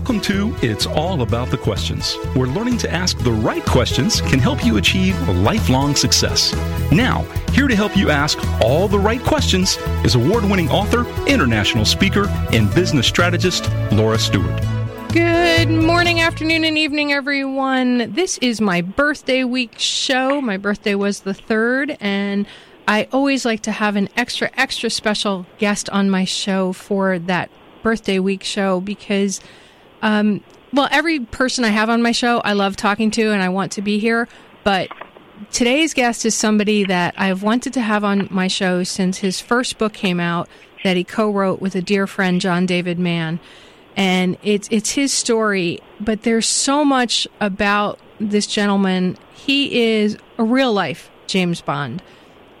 Welcome to It's All About the Questions, where learning to ask the right questions can help you achieve lifelong success. Now, here to help you ask all the right questions is award winning author, international speaker, and business strategist Laura Stewart. Good morning, afternoon, and evening, everyone. This is my birthday week show. My birthday was the third, and I always like to have an extra, extra special guest on my show for that birthday week show because um, well, every person I have on my show, I love talking to and I want to be here. But today's guest is somebody that I've wanted to have on my show since his first book came out that he co-wrote with a dear friend, John David Mann. And it's it's his story, but there's so much about this gentleman. He is a real life James Bond.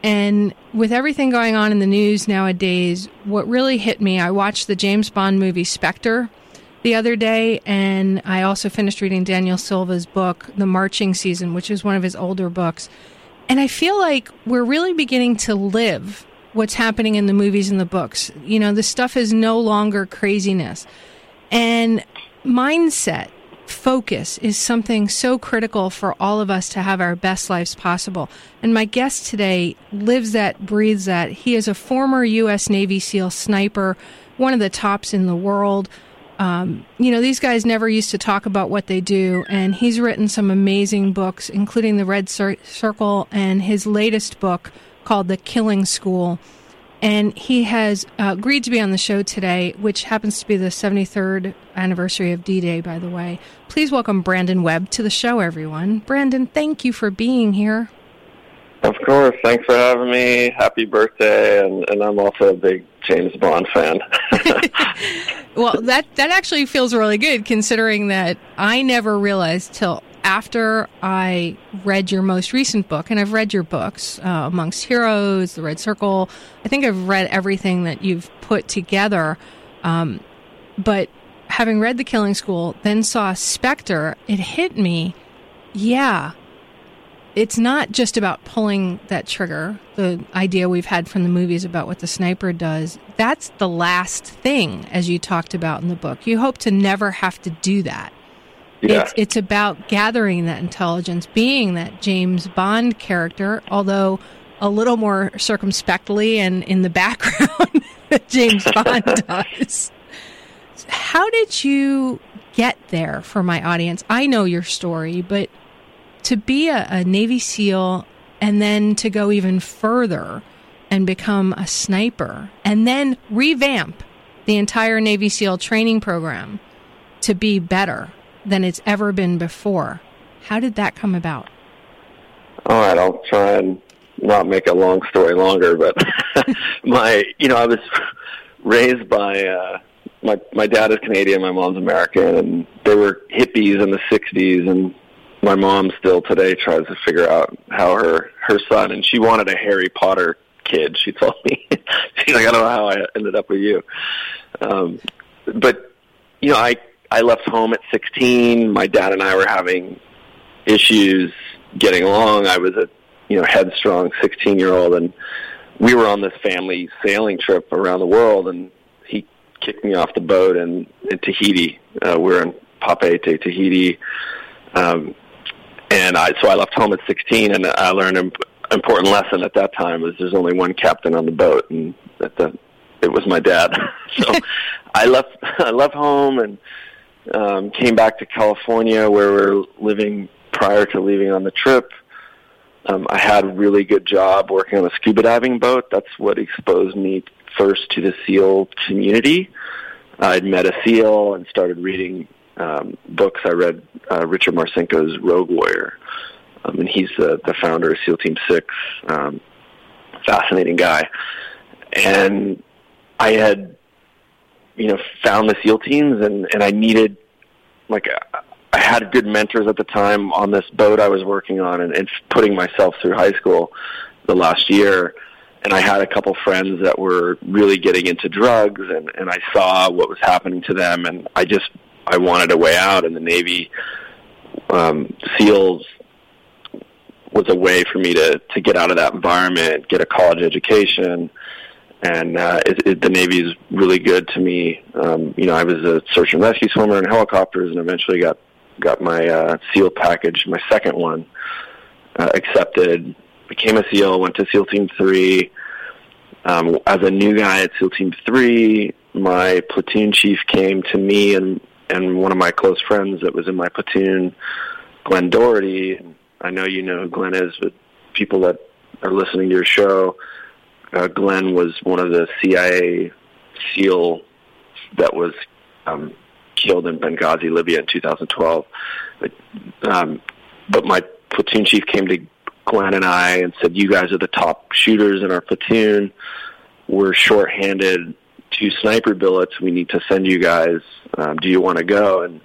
And with everything going on in the news nowadays, what really hit me, I watched the James Bond movie Spectre the other day, and I also finished reading Daniel Silva's book, The Marching Season, which is one of his older books. And I feel like we're really beginning to live what's happening in the movies and the books. You know, the stuff is no longer craziness. And mindset, focus is something so critical for all of us to have our best lives possible. And my guest today lives that, breathes that. He is a former U.S. Navy SEAL sniper, one of the tops in the world um, you know, these guys never used to talk about what they do, and he's written some amazing books, including The Red Cir- Circle and his latest book called The Killing School. And he has uh, agreed to be on the show today, which happens to be the 73rd anniversary of D Day, by the way. Please welcome Brandon Webb to the show, everyone. Brandon, thank you for being here. Of course. Thanks for having me. Happy birthday. And, and I'm also a big James Bond fan. well, that, that actually feels really good considering that I never realized till after I read your most recent book, and I've read your books, uh, Amongst Heroes, The Red Circle. I think I've read everything that you've put together. Um, but having read The Killing School, then saw Spectre, it hit me, yeah, it's not just about pulling that trigger, the idea we've had from the movies about what the sniper does. That's the last thing, as you talked about in the book. You hope to never have to do that. Yeah. It's, it's about gathering that intelligence, being that James Bond character, although a little more circumspectly and in the background that James Bond does. How did you get there for my audience? I know your story, but to be a, a Navy SEAL and then to go even further and become a sniper and then revamp the entire Navy SEAL training program to be better than it's ever been before. How did that come about? All right, I'll try and not make a long story longer, but my, you know, I was raised by uh my my dad is Canadian, my mom's American, and they were hippies in the '60s, and my mom still today tries to figure out how her her son and she wanted a Harry Potter kid. She told me she's like, I don't know how I ended up with you. Um, but you know, I I left home at 16. My dad and I were having issues getting along. I was a you know headstrong 16 year old, and we were on this family sailing trip around the world, and he kicked me off the boat in, in Tahiti. Uh, we're in Papeete, Tahiti. Um, and I so I left home at 16, and I learned an important lesson at that time was there's only one captain on the boat, and that the it was my dad. so I left I left home and um, came back to California where we are living prior to leaving on the trip. Um, I had a really good job working on a scuba diving boat. That's what exposed me first to the SEAL community. I'd met a SEAL and started reading um, books, I read uh, Richard Marcinko's Rogue Warrior, um, and he's uh, the founder of SEAL Team Six. Um, fascinating guy, and I had, you know, found the SEAL teams, and and I needed, like, I had good mentors at the time on this boat I was working on, and, and putting myself through high school the last year. And I had a couple friends that were really getting into drugs and and I saw what was happening to them and I just I wanted a way out, and the Navy um, SEALs was a way for me to to get out of that environment, get a college education, and uh, it, it, the Navy is really good to me. Um, you know, I was a search and rescue swimmer in helicopters, and eventually got got my uh, SEAL package, my second one, uh, accepted. Became a SEAL. Went to SEAL Team Three. Um, as a new guy at SEAL Team Three, my platoon chief came to me and and one of my close friends that was in my platoon, Glenn Doherty. I know you know who Glenn is, but people that are listening to your show, uh, Glenn was one of the CIA SEAL that was um, killed in Benghazi, Libya in 2012. But, um, but my platoon chief came to Glenn and I and said, "You guys are the top shooters in our platoon. We're shorthanded two sniper billets. We need to send you guys. Um, do you want to go?" And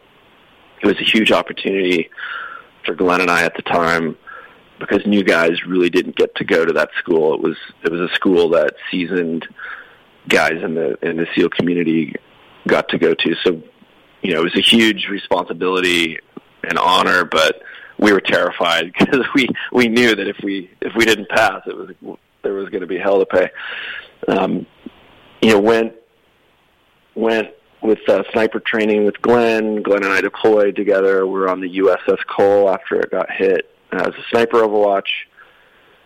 it was a huge opportunity for Glenn and I at the time because new guys really didn't get to go to that school. It was it was a school that seasoned guys in the in the SEAL community got to go to. So, you know, it was a huge responsibility and honor, but we were terrified because we we knew that if we if we didn't pass, it was there was going to be hell to pay. Um, you know, went went with uh, sniper training with Glenn. Glenn and I deployed together. We were on the USS Cole after it got hit as a sniper Overwatch.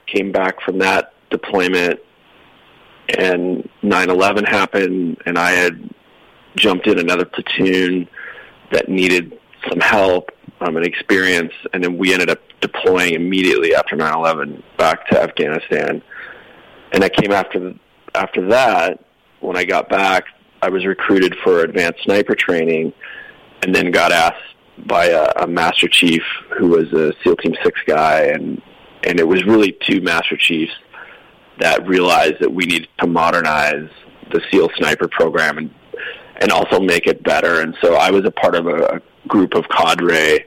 Came back from that deployment, and 9/11 happened, and I had jumped in another platoon that needed some help um, and experience, and then we ended up deploying immediately after 9/11 back to Afghanistan. And I came after after that. When I got back, I was recruited for advanced sniper training, and then got asked by a, a master chief who was a SEAL Team Six guy, and and it was really two master chiefs that realized that we needed to modernize the SEAL sniper program and and also make it better. And so I was a part of a, a group of cadre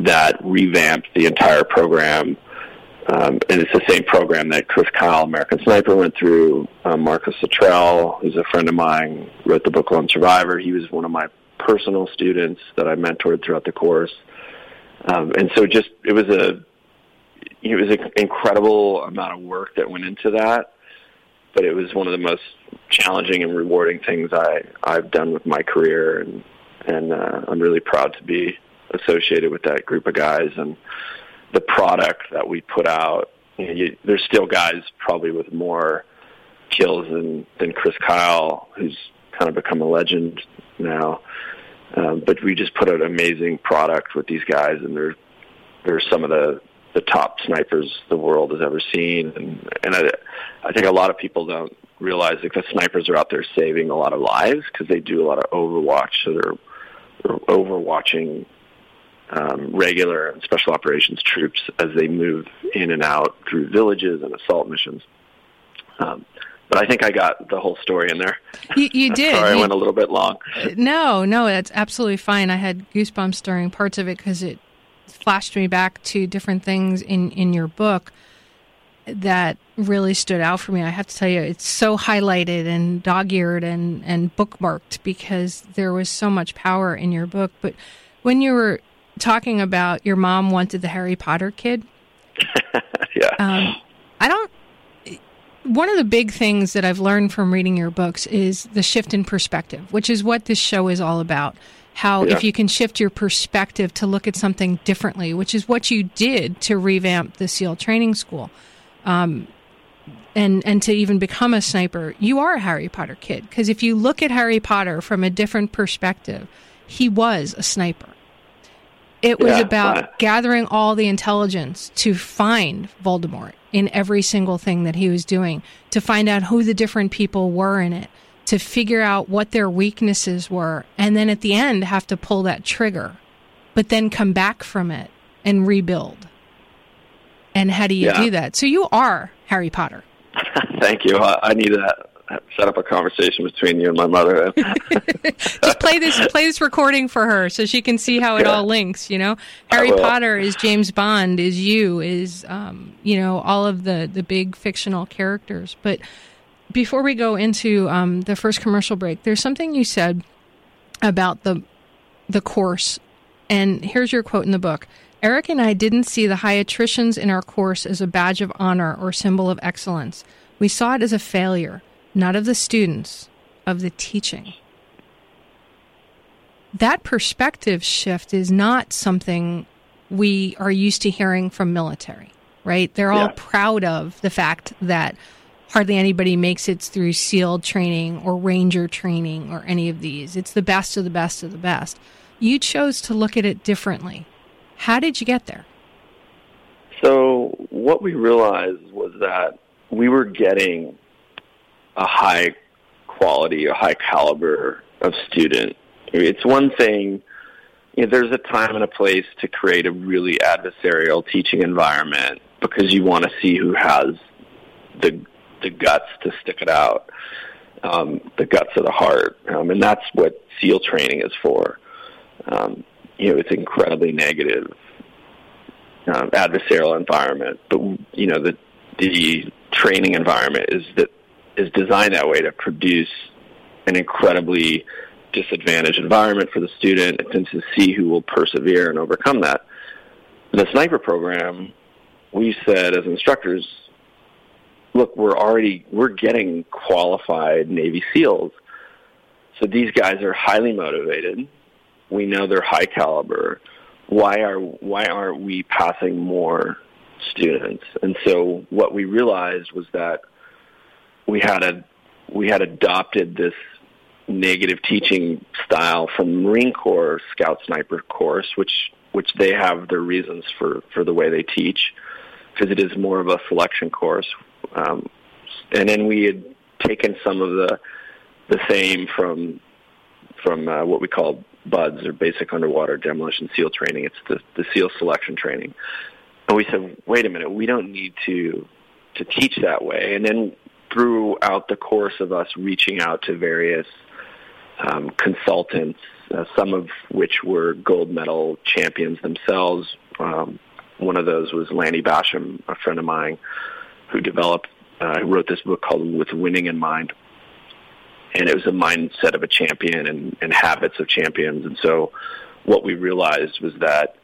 that revamped the entire program. Um, and it's the same program that Chris Kyle, American Sniper, went through. Um, Marcus Luttrell, who's a friend of mine, wrote the book Lone Survivor. He was one of my personal students that I mentored throughout the course. Um, and so just, it was a, it was an incredible amount of work that went into that, but it was one of the most challenging and rewarding things I, I've done with my career. And, and, uh, I'm really proud to be associated with that group of guys and the product that we put out. You know, you, there's still guys probably with more kills than, than Chris Kyle, who's kind of become a legend now. Um, but we just put out amazing product with these guys, and they're they're some of the the top snipers the world has ever seen, and and I, I think a lot of people don't realize that the snipers are out there saving a lot of lives because they do a lot of overwatch, so they're, they're overwatching um, regular and special operations troops as they move in and out through villages and assault missions. Um, but I think I got the whole story in there. You, you did. Sorry, you, I went a little bit long. No, no, that's absolutely fine. I had goosebumps during parts of it because it flashed me back to different things in in your book that really stood out for me. I have to tell you, it's so highlighted and dog-eared and and bookmarked because there was so much power in your book. But when you were talking about your mom wanted the Harry Potter kid, yeah, um, I don't one of the big things that I've learned from reading your books is the shift in perspective, which is what this show is all about. How yeah. if you can shift your perspective to look at something differently, which is what you did to revamp the SEAL training school, um, and and to even become a sniper, you are a Harry Potter kid. Because if you look at Harry Potter from a different perspective, he was a sniper. It was yeah, about gathering all the intelligence to find Voldemort in every single thing that he was doing, to find out who the different people were in it, to figure out what their weaknesses were, and then at the end have to pull that trigger, but then come back from it and rebuild. And how do you yeah. do that? So you are Harry Potter. Thank you. I need that set up a conversation between you and my mother. Just play this play this recording for her so she can see how it yeah. all links. You know, Harry Potter is James Bond, is you, is um, you know all of the the big fictional characters. But before we go into um, the first commercial break, there's something you said about the the course, and here's your quote in the book. Eric and I didn't see the high attritions in our course as a badge of honor or symbol of excellence. We saw it as a failure not of the students, of the teaching. That perspective shift is not something we are used to hearing from military, right? They're all Yeah. proud of the fact that hardly anybody makes it through SEAL training or Ranger training or any of these. It's the best of the best of the best. You chose to look at it differently. How did you get there? So what we realized was that we were getting a high quality, a high caliber of student. It's one thing, you know, there's a time and a place to create a really adversarial teaching environment because you want to see who has the the guts to stick it out, um, the guts of the heart, um, and that's what SEAL training is for. Um, you know, it's incredibly negative um, adversarial environment, but you know the the training environment is that is designed that way to produce an incredibly disadvantaged environment for the student and to see who will persevere and overcome that. The sniper program, we said as instructors, look, we're already we're getting qualified Navy SEALs, so these guys are highly motivated. We know they're high caliber why are why aren't we passing more students? And so what we realized was that we had a we had adopted this negative teaching style from Marine Corps Scout Sniper course, which which they have their reasons for for the way they teach, because it is more of a selection course. Um, and then we had taken some of the the same from from uh, what we call BUDS or Basic Underwater Demolition SEAL Training. It's the, the SEAL selection training. And we said, wait a minute, we don't need to to teach that way. And then throughout the course of us reaching out to various um, consultants, uh, some of which were gold medal champions themselves. Um, one of those was Lanny Bassham, a friend of mine, who developed, uh, who wrote this book called With Winning in Mind and it was a mindset of a champion and, and habits of champions. And so what we realized was that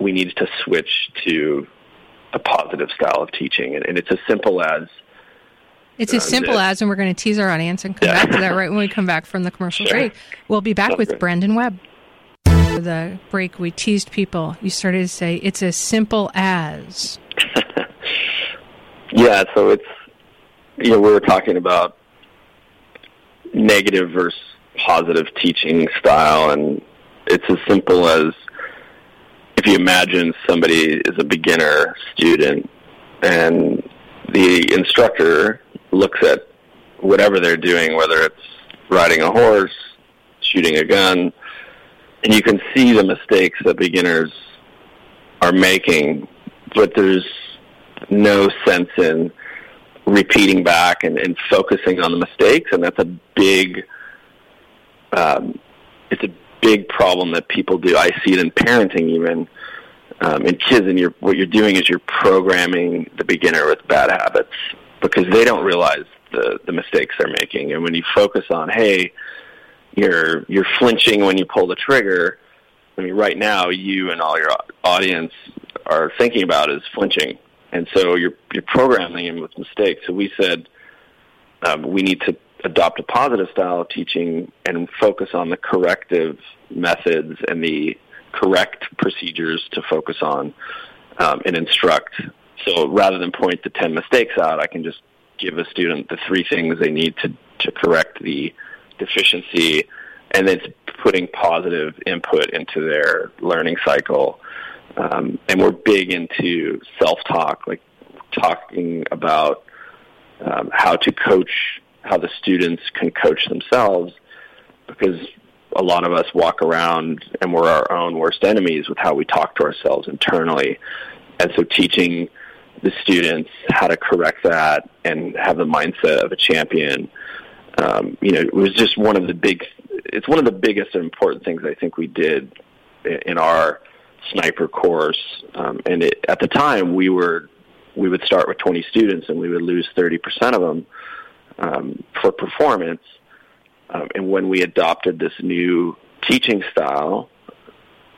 we needed to switch to a positive style of teaching. And, and it's as simple as It's as simple as, and we're going to tease our audience and come Yeah. back to that right when we come back from the commercial Sure. break. We'll be back Sounds with. Brandon Webb. For the break, we teased people. You started to say, it's as simple as. Yeah, so it's you know we were talking about negative versus positive teaching style, and it's as simple as if you imagine somebody is a beginner student, and the instructor looks at whatever they're doing, whether it's riding a horse, shooting a gun, and you can see the mistakes that beginners are making, but there's no sense in repeating back and, and focusing on the mistakes, and that's a big, um, it's a big problem that people do. I see it in parenting even, um, in kids, and you're, what you're doing is you're programming the beginner with bad habits because they don't realize the, the mistakes they're making. And when you focus on, hey, you're you're flinching when you pull the trigger. I mean, right now, you and all your audience are thinking about is flinching, and so you're you're programming them with mistakes. So we said um, we need to adopt a positive style of teaching and focus on the corrective methods and the correct procedures to focus on um, and instruct. So rather than point the ten mistakes out, I can just give a student the three things they need to to correct the deficiency, and it's putting positive input into their learning cycle. Um, and we're big into self-talk, like talking about um, how to coach, how the students can coach themselves, because a lot of us walk around and we're our own worst enemies with how we talk to ourselves internally. And so teaching the students how to correct that and have the mindset of a champion um, you know, it was just one of the big. It's one of the biggest and important things I think we did in our sniper course. Um, and it, at the time, we were we would start with 20 students and we would lose 30 percent of them um, for performance. Um, and when we adopted this new teaching style,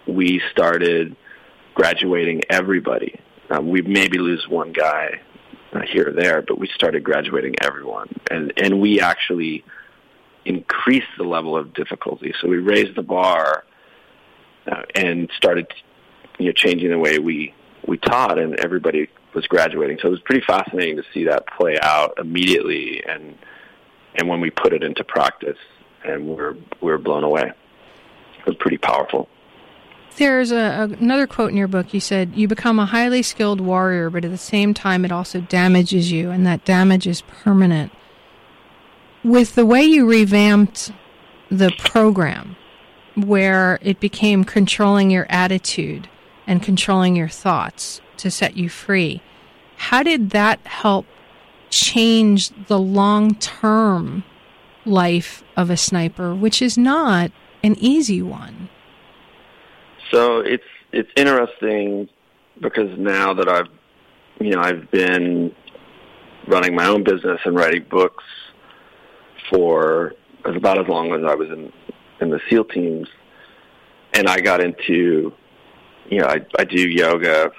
we started graduating everybody. Um, we maybe lose one guy uh, here or there, but we started graduating everyone, and and we actually increased the level of difficulty. So we raised the bar uh, and started, you know, changing the way we we taught, and everybody was graduating. So it was pretty fascinating to see that play out immediately, and and when we put it into practice, and we're we're blown away. It was pretty powerful. There's a, another quote in your book. You said, You become a highly skilled warrior, but at the same time, it also damages you, and that damage is permanent. With the way you revamped the program, where it became controlling your attitude and controlling your thoughts to set you free, how did that help change the long term life of a sniper, which is not an easy one? So it's it's interesting because now that I've you know I've been running my own business and writing books for about as long as I was in in the SEAL teams, and I got into you know I I do yoga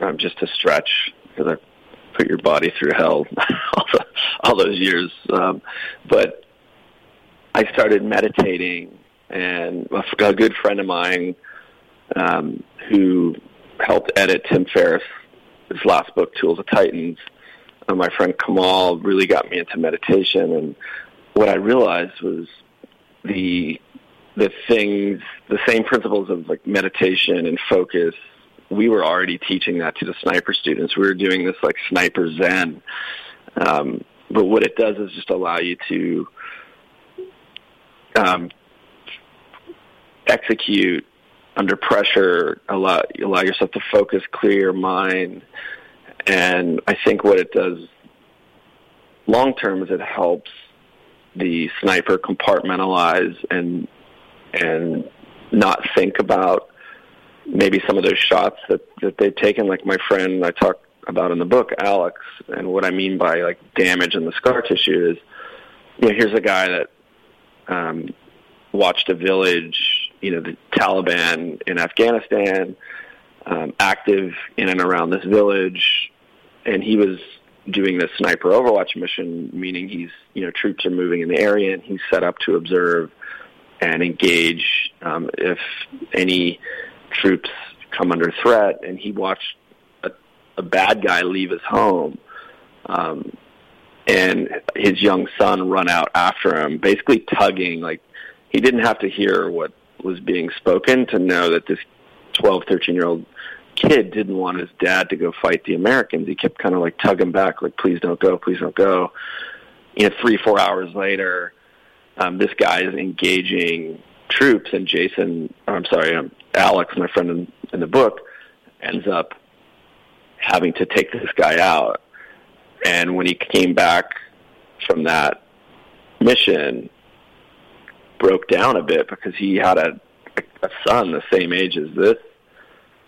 um, just to stretch because I put your body through hell all, the, all those years, um, but I started meditating, and a good friend of mine um, who helped edit Tim Ferriss' last book, Tools of Titans. Uh, my friend Kamal really got me into meditation, and what I realized was the the things, the same principles of like meditation and focus. We were already teaching that to the sniper students. We were doing this like sniper zen. Um, but what it does is just allow you to um, execute under pressure, allow allow yourself to focus, clear your mind, and I think what it does long term is it helps the sniper compartmentalize and and not think about maybe some of those shots that that they've taken. Like my friend I talk about in the book, Alex, and what I mean by like damage in the scar tissue is, you know, here's a guy that um, watched a village you know the Taliban in Afghanistan, um, active in and around this village, and he was doing this sniper overwatch mission, meaning he's you know troops are moving in the area and he's set up to observe and engage um, if any troops come under threat. And he watched a, a bad guy leave his home. Um, and his young son run out after him, basically tugging. Like he didn't have to hear what was being spoken to know that this 12, 13 year old kid didn't want his dad to go fight the Americans. He kept kind of like tugging back, like, please don't go, please don't go. You know, three, four hours later, um, this guy is engaging troops, and Jason, I'm sorry, um, Alex, my friend in, in the book, ends up having to take this guy out. And when he came back from that mission, broke down a bit because he had a a son the same age as this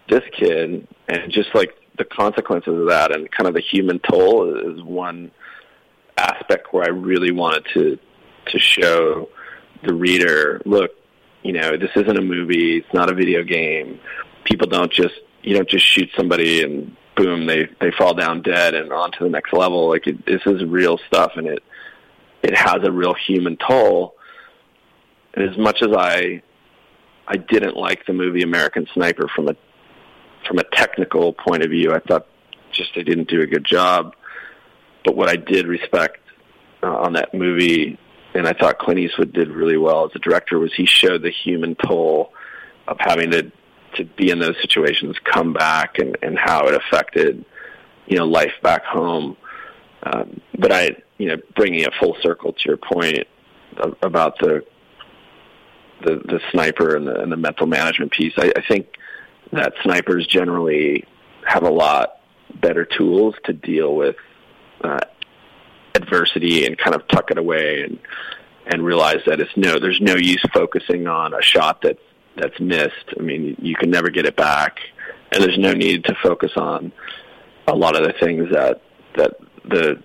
this kid, and just like the consequences of that and kind of the human toll is one aspect where I really wanted to to show the reader, look, you know, this isn't a movie, it's not a video game. People don't just you don't just shoot somebody and boom, they they fall down dead and on to the next level. Like it, this is real stuff, and it it has a real human toll. And as much as I I didn't like the movie American Sniper from a from a technical point of view, I thought just they didn't do a good job. But what I did respect uh, on that movie, and I thought Clint Eastwood did really well as a director, was he showed the human toll of having to to be in those situations, come back, and and how it affected you know life back home. Um, but I, you know, bringing it full circle to your point about the the the sniper and the, and the mental management piece. I, I think that snipers generally have a lot better tools to deal with uh, adversity and kind of tuck it away and and realize that it's no there's no use focusing on a shot that that's missed. I mean, you can never get it back, and there's no need to focus on a lot of the things that that the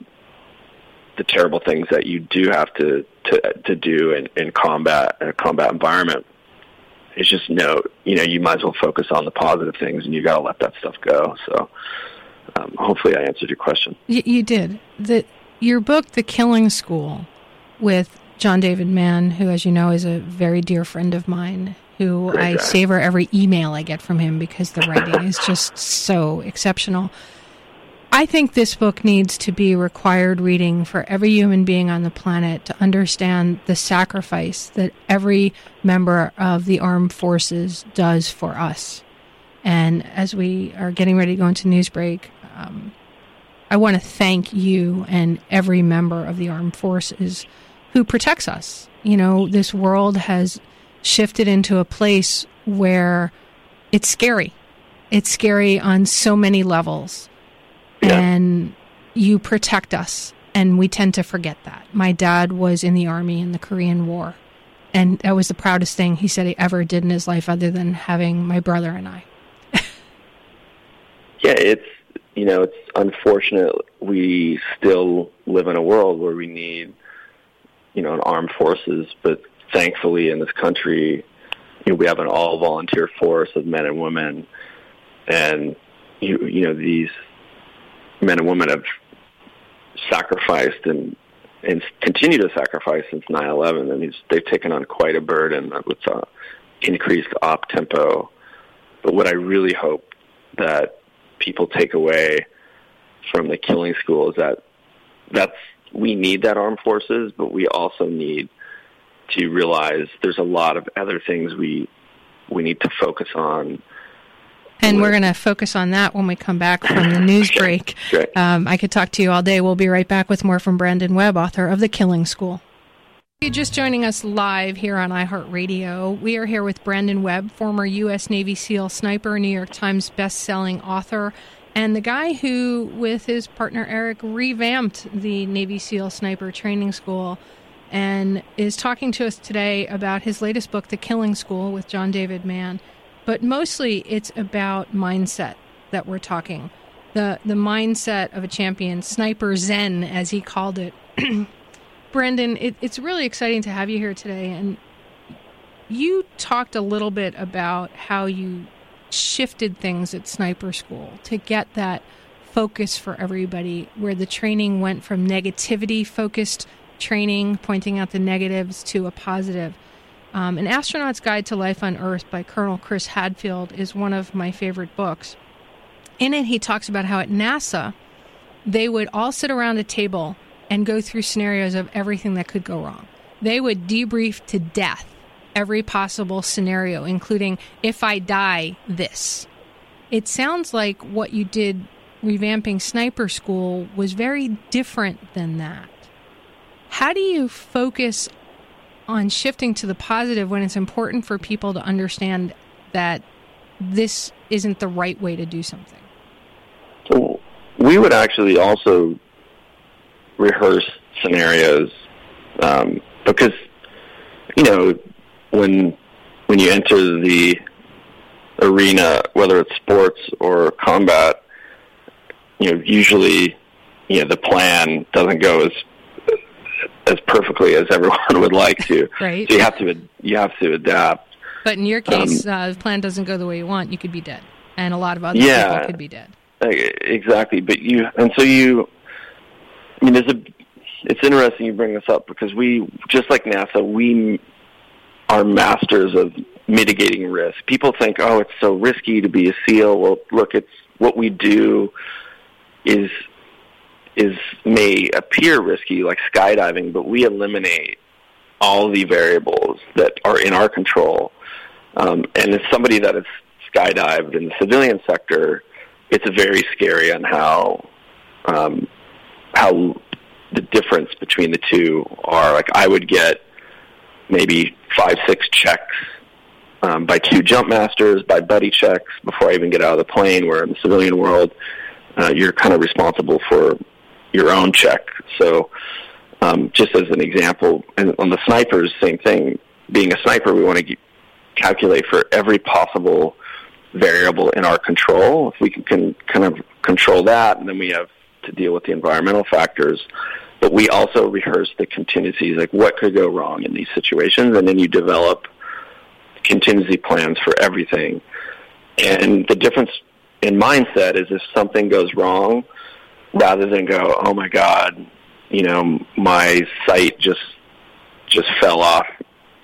the terrible things that you do have to to to do in, in combat in a combat environment. It's just no, you know, you might as well focus on the positive things, and you got to let that stuff go. So, um, hopefully, I answered your question. Y- you did. The your book, The Killing School, with John David Mann, who, as you know, is a very dear friend of mine, who Great I guy. savor every email I get from him because the writing is just so exceptional. I think this book needs to be required reading for every human being on the planet to understand the sacrifice that every member of the armed forces does for us. And as we are getting ready to go into news break, um, I want to thank you and every member of the armed forces who protects us. You know, this world has shifted into a place where it's scary. It's scary on so many levels. Yeah. And you protect us. And we tend to forget that. My dad was in the army in the Korean War. And that was the proudest thing he said he ever did in his life, other than having my brother and I. Yeah, it's you know it's unfortunate we still live in a world where we need you know an armed forces, but thankfully in this country, you know, we have an all volunteer force of men and women, and you you know these men and women have sacrificed and and continue to sacrifice since 9/11, and they've taken on quite a burden with uh, increased op tempo. But what I really hope that people take away from the killing school is that that's we need that armed forces, but we also need to realize there's a lot of other things we we need to focus on. And we're going to focus on that when we come back from the news break. Um, I could talk to you all day. We'll be right back with more from Brandon Webb, author of The Killing School. You're just joining us live here on iHeartRadio. We are here with Brandon Webb, former U.S. Navy SEAL sniper, New York Times best-selling author, and the guy who, with his partner Eric, revamped the Navy SEAL Sniper Training School and is talking to us today about his latest book, The Killing School, with John David Mann. But mostly it's about mindset that we're talking. The the mindset of a champion, sniper zen as he called it. Brendan, it, it's really exciting to have you here today and you talked a little bit about how you shifted things at sniper school to get that focus for everybody where the training went from negativity focused training pointing out the negatives to a positive um, An Astronaut's Guide to Life on Earth by Colonel Chris Hadfield is one of my favorite books. In it, he talks about how at NASA, they would all sit around a table and go through scenarios of everything that could go wrong. They would debrief to death every possible scenario, including if I die, this. It sounds like what you did revamping Sniper School was very different than that. How do you focus on shifting to the positive when it's important for people to understand that this isn't the right way to do something? So we would actually also rehearse scenarios um, because you know when when you enter the arena, whether it's sports or combat, you know usually you know the plan doesn't go as as perfectly as everyone would like to. Right. So you have to you have to adapt. But in your case, uh, the plan doesn't go the way you want. You could be dead, and a lot of other Yeah. people could be dead. Uh, Exactly, but you and so you. I mean, there's a. It's interesting you bring this up because we, just like NASA, we are masters of mitigating risk. People think, oh, it's so risky to be a SEAL. Well, look, it's what we do is is may appear risky, like skydiving, but we eliminate all the variables that are in our control. Um, and as somebody that has skydived in the civilian sector, it's very scary on how um, how the difference between the two are. Like I would get maybe five, six checks um, by two jump masters, by buddy checks before I even get out of the plane. Where in the civilian world, uh, you're kind of responsible for your own check. So, um, just as an example, and on the snipers, same thing. Being a sniper, we want to calculate for every possible variable in our control. If we can, can kind of control that, and then we have to deal with the environmental factors. But we also rehearse the contingencies, like what could go wrong in these situations, and then you develop contingency plans for everything. And the difference in mindset is if something goes wrong, rather than go, oh my god, you know, my sight just just fell off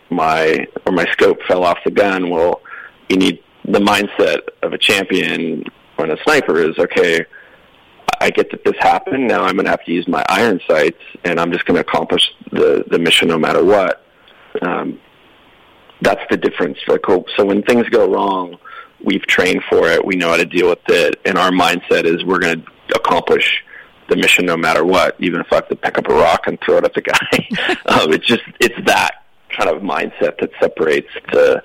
my or my scope fell off the gun. Well, you need the mindset of a champion when a sniper is okay. I get that this happened. Now I'm going to have to use my iron sights, and I'm just going to accomplish the the mission no matter what. Um, that's the difference. Like, so when things go wrong, we've trained for it. We know how to deal with it, and our mindset is we're going to accomplish the mission no matter what, even if I have to pick up a rock and throw it at the guy. um, it's just it's that kind of mindset that separates the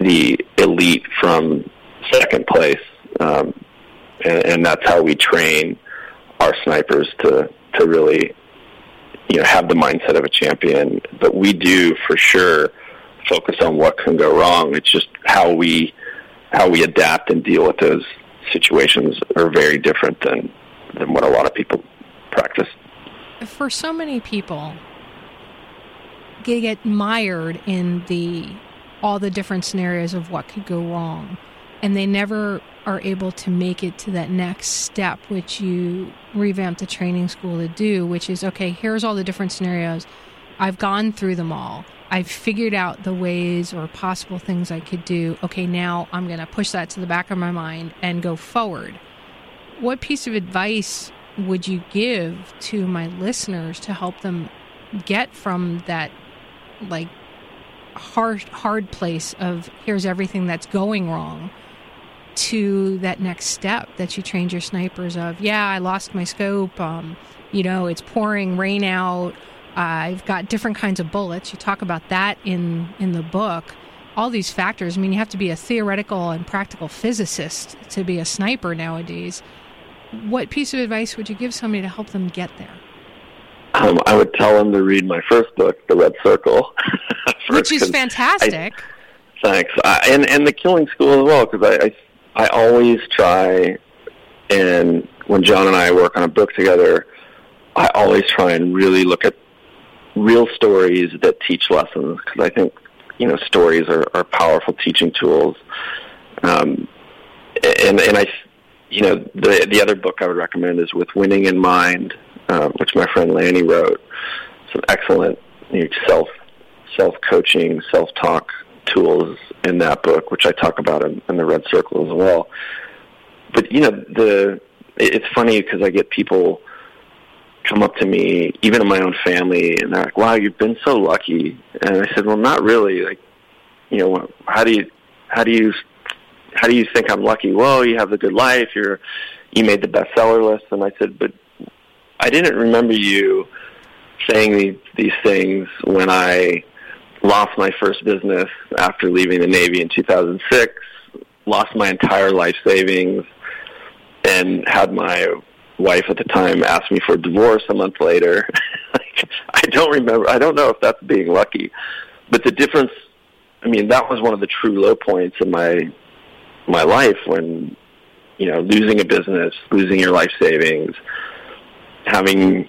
the elite from second place, um, and, and that's how we train our snipers to to really you know have the mindset of a champion. But we do for sure focus on what can go wrong. It's just how we how we adapt and deal with those situations are very different than than what a lot of people practice. For so many people, they get mired in the all the different scenarios of what could go wrong, and they never are able to make it to that next step, which you revamp the training school to do, which is okay. Here's all the different scenarios. I've gone through them all. I've figured out the ways or possible things I could do. Okay, now I'm going to push that to the back of my mind and go forward. What piece of advice would you give to my listeners to help them get from that like hard hard place of here's everything that's going wrong to that next step that you trained your snipers of yeah i lost my scope um, you know it's pouring rain out i've got different kinds of bullets. You talk about that in in the book. All these factors i mean you have to be a theoretical and practical physicist to be a sniper nowadays. What piece of advice would you give somebody to help them get there? Um, I would tell them to read my first book, The Red Circle, first, which is fantastic. I, thanks, I, and and the Killing School as well, because I, I I always try, and when John and I work on a book together, I always try and really look at real stories that teach lessons, because I think you know stories are, are powerful teaching tools. Um, and and I, you know, the the other book I would recommend is With Winning in Mind um, which my friend Lanny wrote. Some excellent you know, self self coaching, self talk tools in that book, which I talk about in, in the Red Circle as well. But you know, the it's funny because I get people come up to me, even in my own family, and they're like, "Wow, you've been so lucky." And I said, "Well, not really. Like, you know, how do you how do you how do you think I'm lucky? Well, you have a good life. You're you made the bestseller list." And I said, "But I didn't remember you saying these, these things when I lost my first business after leaving the Navy in 2006, lost my entire life savings, and had my wife at the time asked me for a divorce a month later. I don't remember. I don't know if that's being lucky, but the difference. I mean, that was one of the true low points in my my life when you know losing a business, losing your life savings, having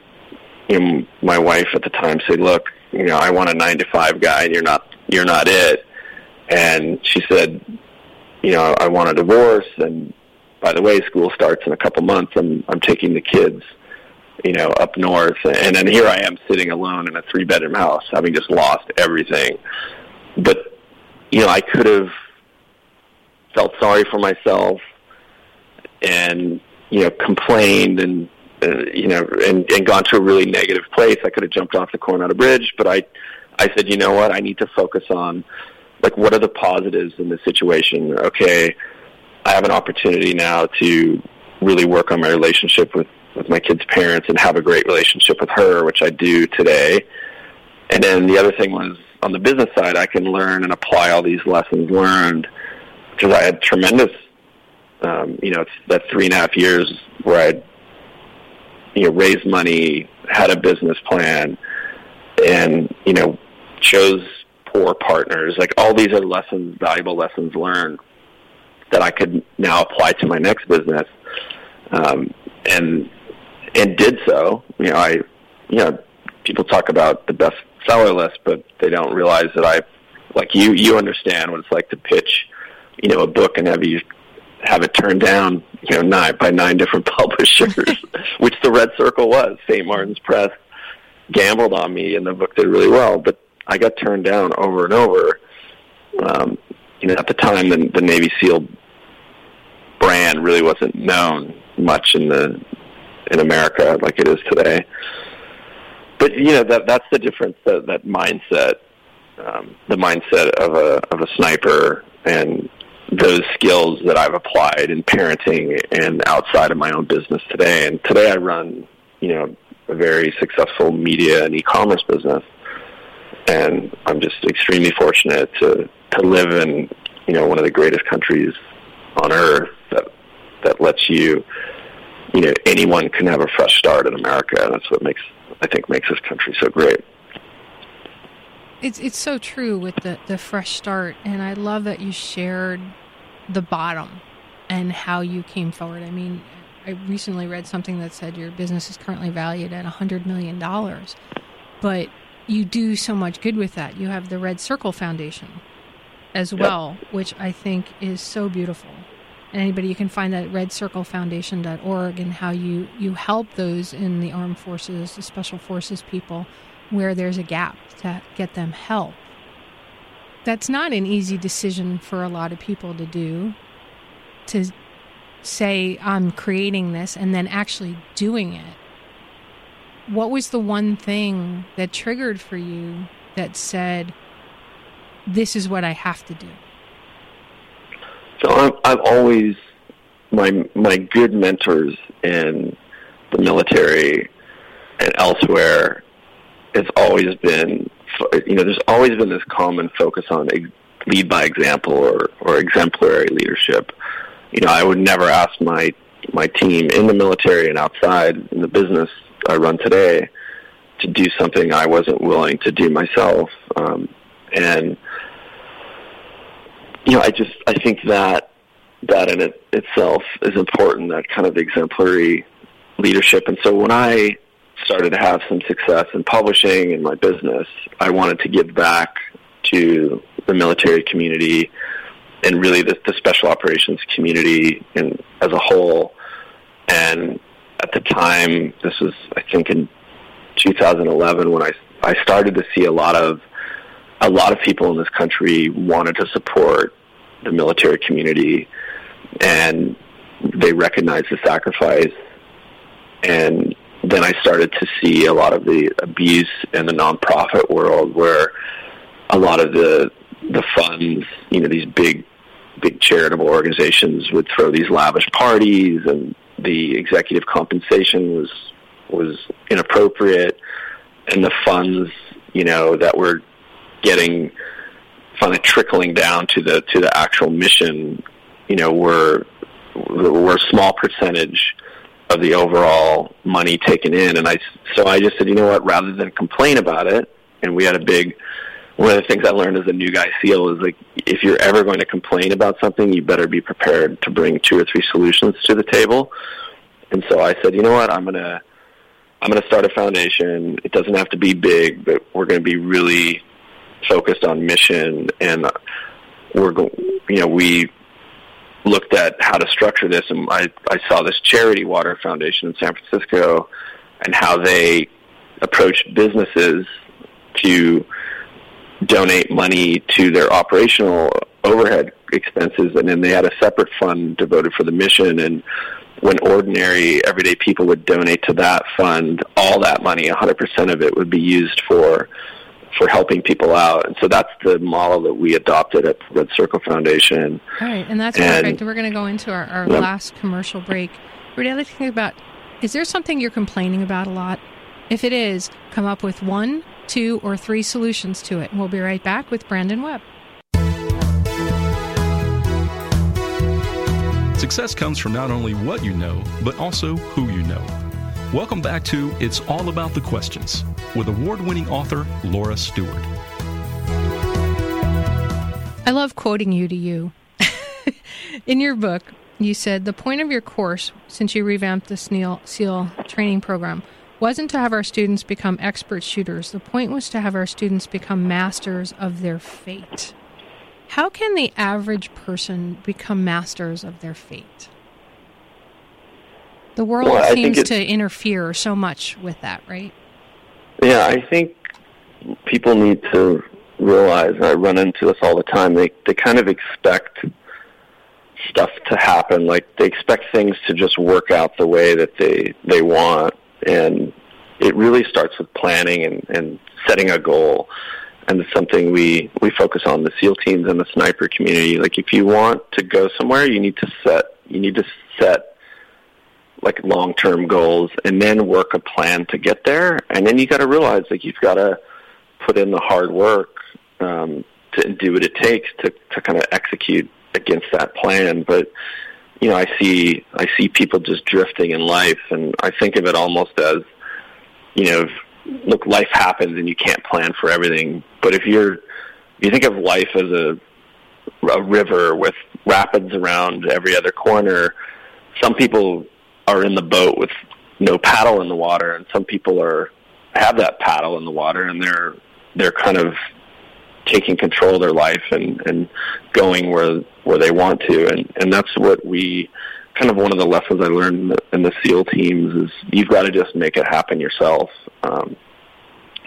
you know, my wife at the time say, "Look, you know, I want a nine to five guy, and you're not you're not it." And she said, "You know, I want a divorce, and by the way, school starts in a couple months. I'm I'm taking the kids." you know, up north, and then here I am sitting alone in a three bedroom house, having just lost everything. But you know, I could have felt sorry for myself and you know complained and uh, you know, and, and gone to a really negative place. I could have jumped off the Coronado Bridge, but I, I said, you know what? I need to focus on, like, what are the positives in this situation? Okay, I have an opportunity now to really work on my relationship with with my kid's parents and have a great relationship with her, which I do today. And then the other thing was on the business side, I can learn and apply all these lessons learned because I had tremendous, um, you know, that three and a half years where I you know raised money, had a business plan, and you know chose poor partners. Like all these are lessons, valuable lessons learned that I could now apply to my next business, um, and and did so. You know, I you know people talk about the best seller list, but they don't realize that I like you you understand what it's like to pitch you know a book and have you have it turned down, you know, nine by nine different publishers, which the Red Circle was. St. Martin's Press gambled on me, and the book did really well. But I got turned down over and over. Um, you know, at the time, the, the Navy SEAL brand really wasn't known much in the in America like it is today. But you know that that's the difference that that mindset, um, the mindset of a of a sniper and those skills that I've applied in parenting and outside of my own business today. And today I run, you know, a very successful media and e-commerce business. And I'm just extremely fortunate to, to live in, you know, one of the greatest countries on earth that, lets you, you know, anyone can have a fresh start in America. And that's what makes, I think makes this country so great. It's it's so true with the the fresh start, and I love that you shared the bottom and how you came forward. I mean, I recently read something that said your business is currently valued at a hundred million dollars, but you do so much good with that. You have the Red Circle Foundation as well, yep. which I think is so beautiful. Anybody you can find that at redcirclefoundation.org and how you you help those in the armed forces, the special forces people where there's a gap to get them help. That's not an easy decision for a lot of people to do, to say, I'm creating this, and then actually doing it. What was the one thing that triggered for you that said, This is what I have to do? I've always, my, my good mentors in the military and elsewhere it's always been, you know, there's always been this common focus on lead by example or, or exemplary leadership. You know, I would never ask my my team in the military and outside in the business I run today to do something I wasn't willing to do myself. Um, and you know, I just I think that that in it itself is important. That kind of exemplary leadership. And so when I started to have some success in publishing in my business, I wanted to give back to the military community and really the, the special operations community as a whole. And at the time, this was, I think, in 2011 when I, I started to see a lot of a lot of people in this country wanted to support the military community, and they recognized the sacrifice. And then I started to see a lot of the abuse in the nonprofit world where a lot of the the funds, you know, these big big charitable organizations would throw these lavish parties and the executive compensation was was inappropriate. And the funds, you know, that were getting finally trickling down to the to the actual mission, you know, were were a small percentage of the overall money taken in. And I, so I just said, you know what, rather than complain about it, and we had a big, one of the things I learned as a new guy SEAL is like, if you're ever going to complain about something, you better be prepared to bring two or three solutions to the table. And so I said, you know what, I'm to, I'm to start a foundation. It doesn't have to be big, but we're to be really focused on mission and we're going, you know, we looked at how to structure this, and I, I saw this charity water foundation in San Francisco and how they approached businesses to donate money to their operational overhead expenses, and then they had a separate fund devoted for the mission. And when ordinary, everyday people would donate to that fund, all that money, 100% of it, would be used for for helping people out. And so that's the model that we adopted at Red Circle Foundation. All right, and that's and, perfect. We're going to go into our, our yep. last commercial break. Rudy, I'd like to think about is there something you're complaining about a lot? If it is, come up with one, two, or three solutions to it. And We'll be right back with Brandon Webb. Success comes from not only what you know, but also who you know. Welcome back to It's All About the Questions with award winning author Laura Stewart. I love quoting you to you. In your book, you said the point of your course, since you revamped the SEAL, SEAL training program, wasn't to have our students become expert shooters. The point was to have our students become masters of their fate. How can the average person become masters of their fate? The world Well, seems to interfere so much with that, right? Yeah, I think people need to realize, and I run into this all the time, they, they kind of expect stuff to happen. Like they expect things to just work out the way that they, they want. And it really starts with planning and, and setting a goal. And it's something we, we focus on the SEAL teams and the sniper community. Like if you want to go somewhere, you need to set, you need to set like long-term goals and then work a plan to get there. And then you got to realize like you've got to put in the hard work um, to do what it takes to to kind of execute against that plan. But you know, I see I see people just drifting in life, and I think of it almost as you know, if, look, life happens and you can't plan for everything. But if you're you think of life as a a river with rapids around every other corner, some people are in the boat with no paddle in the water, and some people are have that paddle in the water, and they're they're kind of taking control of their life and and going where where they want to, and and that's what we kind of one of the lessons I learned in the, in the SEAL teams is you've got to just make it happen yourself, um,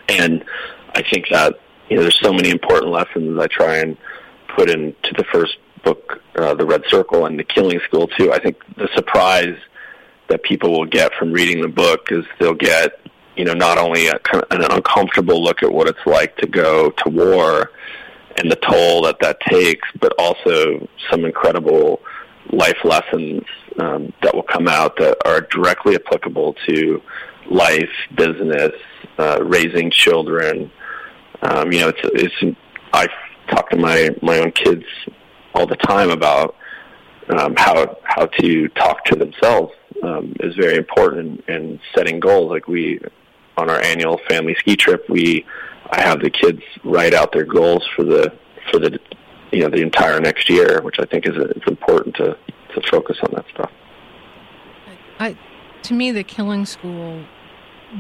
and I think that you know there's so many important lessons I try and put into the first book, uh, The Red Circle, and The Killing School too. I think the surprise that people will get from reading the book is they'll get you know not only a, an uncomfortable look at what it's like to go to war and the toll that that takes, but also some incredible life lessons um, that will come out that are directly applicable to life, business, uh, raising children. Um, you know, it's it's I talk to my my own kids all the time about um, how how to talk to themselves um, is very important in setting goals. Like we, on our annual family ski trip, we I have the kids write out their goals for the for the you know the entire next year, which I think is it's important to to focus on that stuff. I, to me, the Killing School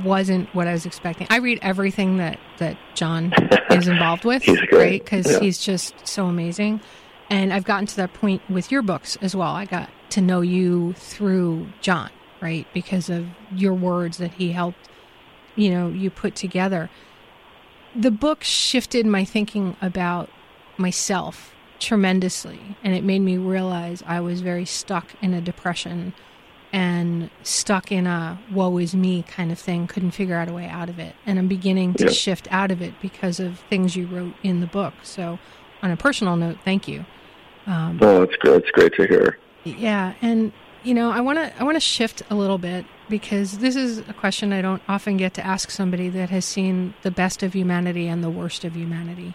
wasn't what I was expecting. I read everything that that John is involved with, he's great, right? Because yeah. he's just so amazing. And I've gotten to that point with your books as well. I got to know you through John, right? Because of your words that he helped, you know, you put together. The book shifted my thinking about myself tremendously, and it made me realize I was very stuck in a depression and stuck in a woe is me kind of thing, couldn't figure out a way out of it. And I'm beginning to Yeah. shift out of it because of things you wrote in the book. So, on a personal note, thank you. Um, Oh, it's great. It's great to hear. Yeah, and you know, I want to I want to shift a little bit because this is a question I don't often get to ask somebody that has seen the best of humanity and the worst of humanity.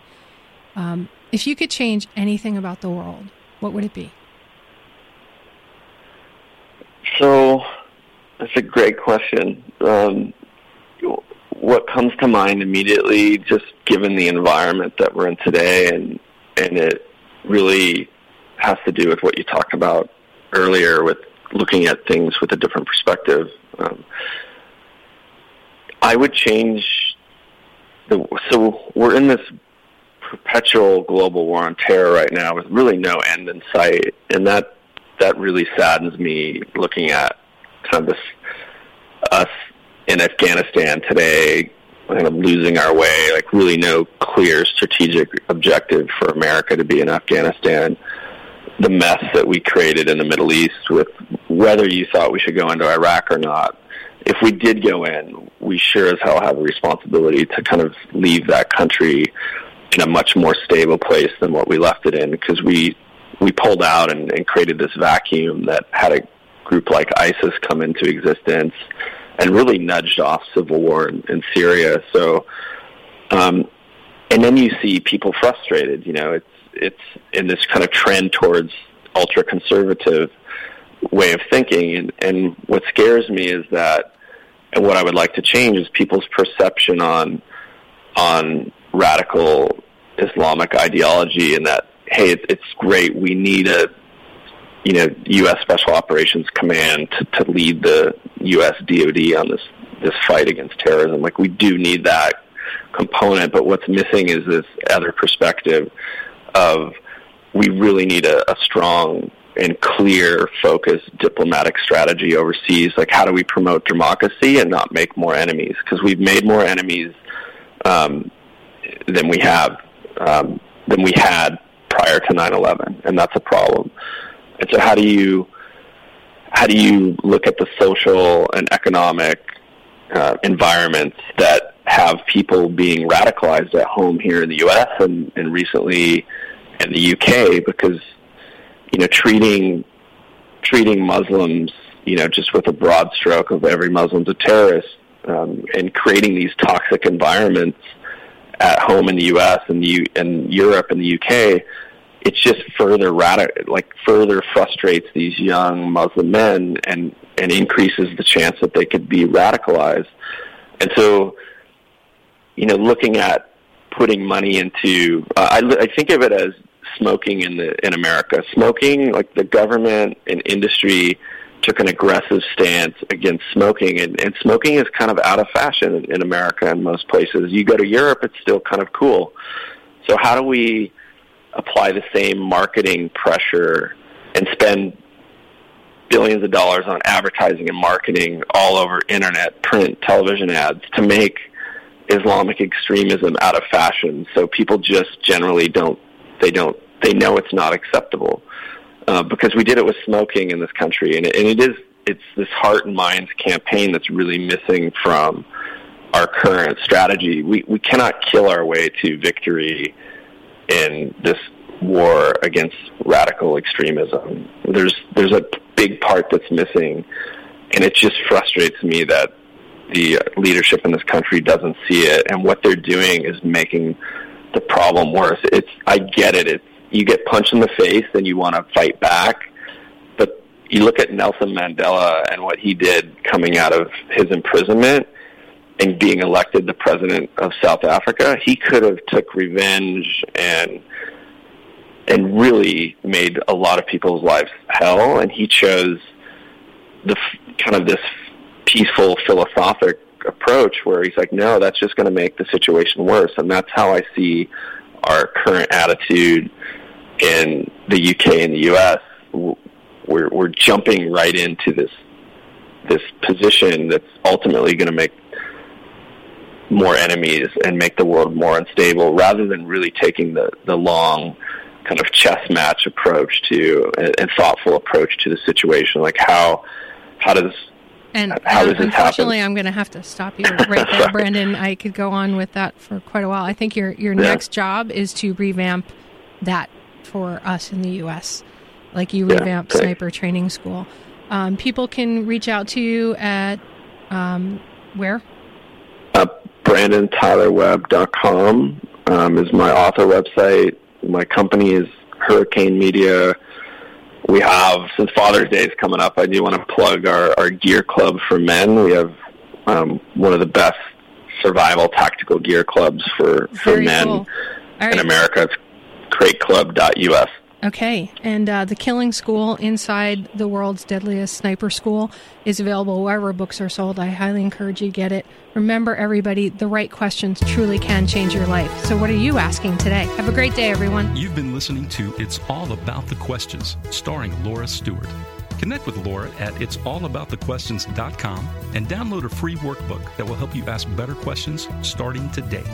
Um, if you could change anything about the world, what would it be? So that's a great question. Um, what comes to mind immediately, just given the environment that we're in today, and and it really has to do with what you talked about earlier with looking at things with a different perspective. Um, I would change the. So we're in this perpetual global war on terror right now with really no end in sight, and that that really saddens me looking at kind of this us in Afghanistan today kind of losing our way, like really no clear strategic objective for America to be in Afghanistan. The mess that we created in the Middle East with whether you thought we should go into Iraq or not. If we did go in, we sure as hell have a responsibility to kind of leave that country in a much more stable place than what we left it in because we we pulled out and, and created this vacuum that had a group like ISIS come into existence and really nudged off civil war in, in Syria. So, um, and then you see people frustrated. You know, it's it's in this kind of trend towards ultra conservative way of thinking, and and what scares me is that, and what I would like to change is people's perception on on radical Islamic ideology, and that hey, it's, it's great. We need a you know U.S. Special Operations Command to, to lead the U.S. DoD on this this fight against terrorism. Like we do need that component, but what's missing is this other perspective of we really need a, a strong and clear, focused diplomatic strategy overseas. Like, how do we promote democracy and not make more enemies? Because we've made more enemies um, than we have um, than we had prior to 9/11, and that's a problem. And so, how do you how do you look at the social and economic uh, environments that have people being radicalized at home here in the U.S. and, and recently in the U.K. because you know treating treating Muslims you know just with a broad stroke of every Muslim's a terrorist um, and creating these toxic environments at home in the U.S. and the U- and Europe and the U.K it's just further radi- like further frustrates these young Muslim men and and increases the chance that they could be radicalized. And so, you know, looking at putting money into, uh, I, I think of it as smoking in the in America. Smoking, like the government and industry took an aggressive stance against smoking, and, and smoking is kind of out of fashion in, in America in most places. You go to Europe, it's still kind of cool. So how do we apply the same marketing pressure and spend billions of dollars on advertising and marketing all over internet, print, television ads to make Islamic extremism out of fashion. So people just generally don't they don't they know it's not acceptable uh, because we did it with smoking in this country, and it, and it is it's this heart and minds campaign that's really missing from our current strategy. We we cannot kill our way to victory in this war against radical extremism. There's there's a big part that's missing, and it just frustrates me that the leadership in this country doesn't see it, and what they're doing is making the problem worse. It's I get it. It's you get punched in the face and you want to fight back, but you look at Nelson Mandela and what he did coming out of his imprisonment and being elected the president of South Africa, he could have took revenge and and really made a lot of people's lives hell. And he chose the kind of this peaceful philosophic approach where he's like, no, that's just going to make the situation worse. And that's how I see our current attitude in the UK and the US. We're we're jumping right into this this position that's ultimately going to make more enemies and make the world more unstable rather than really taking the, the long kind of chess match approach to and, and thoughtful approach to the situation. Like how how does and how does this unfortunately, happen? I'm going to have to stop you right there, Brandon. I could go on with that for quite a while. I think your your Yeah. next job is to revamp that for us in the U.S. Like you Yeah, revamped okay. Sniper Training School. Um, people can reach out to you at um, where? Uh, BrandonTylerWebb.com um, is my author website. My company is Hurricane Media. We have, since Father's Day is coming up, I do want to plug our, our gear club for men. We have um, one of the best survival tactical gear clubs for, for Very men cool. In right. America. It's crateclub.us. Okay, and uh, the Killing School inside the world's deadliest sniper school is available wherever books are sold. I highly encourage you to get it. Remember, everybody, the right questions truly can change your life. So, what are you asking today? Have a great day, everyone. You've been listening to It's All About the Questions, starring Laura Stewart. Connect with Laura at it'sallaboutthequestions.com and download a free workbook that will help you ask better questions starting today.